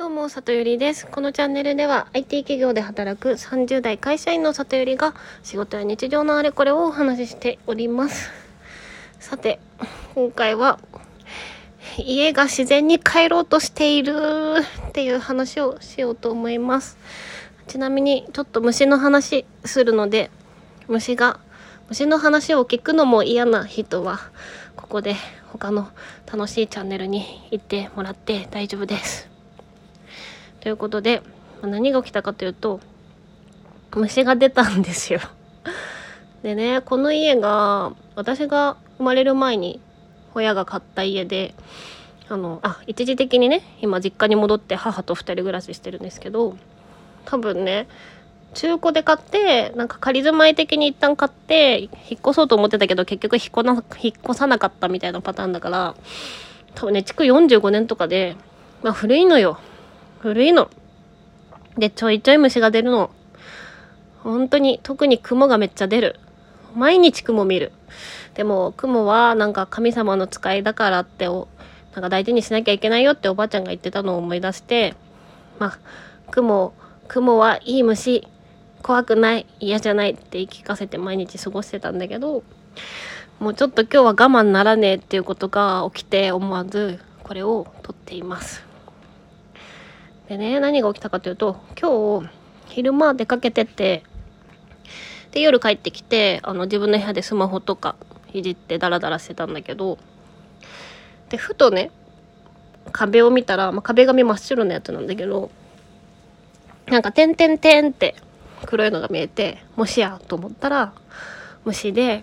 どうも、里ゆりです。このチャンネルでは IT 企業で働く30代会社員の里ゆりが仕事や日常のあれこれをお話ししております。さて、今回は家が自然に帰ろうとしているっていう話をしようと思います。ちなみにちょっと虫の話するので、虫が虫の話を聞くのも嫌な人はここで他の楽しいチャンネルに行ってもらって大丈夫です。ということで何が起きたかというと虫が出たんですよ。でねこの家が私が生まれる前に親が買った家であのあ一時的にね今実家に戻って母と2人暮らししてるんですけど多分ね中古で買ってなんか仮住まい的に一旦買って引っ越そうと思ってたけど結局引っ越な引っ越さなかったみたいなパターンだから多分ね築45年とかでまあ古いのよ古いの。でちょいちょい虫が出るの。本当に特に雲がめっちゃ出る。毎日雲見る。でも雲はなんか神様の使いだからっておなんか大事にしなきゃいけないよっておばあちゃんが言ってたのを思い出してまあ雲雲はいい虫。怖くない。嫌じゃないって言い聞かせて毎日過ごしてたんだけどもうちょっと今日は我慢ならねえっていうことが起きて思わずこれを撮っています。でね何が起きたかというと今日昼間出かけててで夜帰ってきてあの自分の部屋でスマホとかいじってダラダラしてたんだけどでふとね壁を見たら、まあ、壁紙真っ白なやつなんだけどなんか「てんてんてん」って黒いのが見えてもしやと思ったら虫で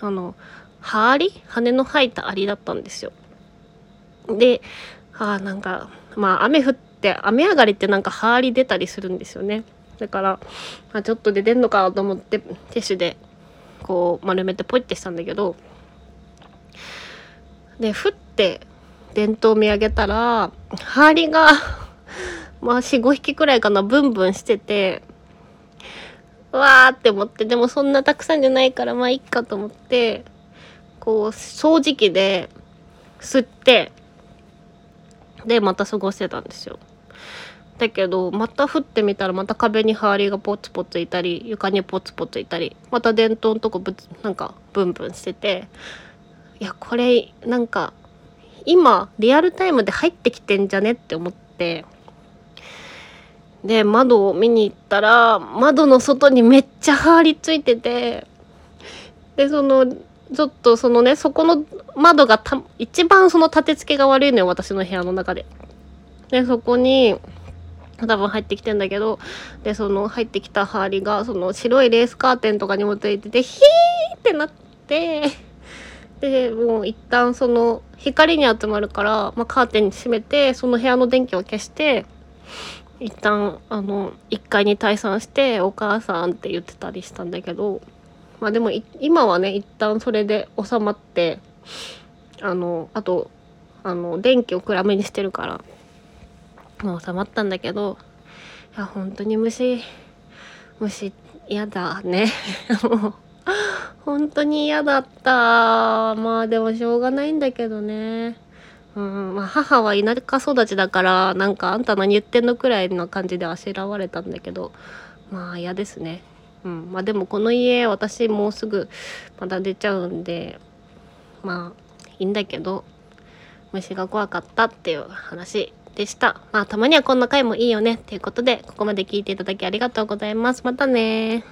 あの羽アリ羽の生えたアリだったんですよ。であーなんかまあ雨降って雨上がりってなんか羽アリ出たりするんですよね。だから、まあ、ちょっと出てんのかと思ってティッシュでこう丸めてポイってしたんだけどでふって電灯見上げたら羽アリが まあ45匹くらいかなブンブンしててわーって思ってでもそんなたくさんじゃないからまあいっかと思ってこう掃除機で吸ってでまた過ごしてたんですよ。だけどまた降ってみたらまた壁に羽アリがポツポツいたり床にポツポツいたりまた電灯のとこぶつなんかブンブンしてていやこれなんか今リアルタイムで入ってきてんじゃねって思ってで窓を見に行ったら窓の外にめっちゃ羽アリついててでそのちょっとそのねそこの窓がた一番その立て付けが悪いのよ私の部屋の中で。でそこに多分入ってきてんだけどでその入ってきた羽アリがその白いレースカーテンとかにもついててヒーってなってでもう一旦その光に集まるから、まあ、カーテン閉めてその部屋の電気を消して一旦あの1階に退散して「お母さん」って言ってたりしたんだけどまあでも今はね一旦それで収まってあのあとあの電気を暗めにしてるからもう収まったんだけどいや本当に虫虫嫌だね。もう本当に嫌だった。まあでもしょうがないんだけどね。うんまあ母は田舎育ちだからなんかあんた何言ってんのくらいの感じであしらわれたんだけどまあ嫌ですね。うんまあでもこの家私もうすぐまた出ちゃうんでまあいいんだけど虫が怖かったっていう話。でした。まあたまにはこんな回もいいよねっていうことでここまで聞いていただきありがとうございます。またね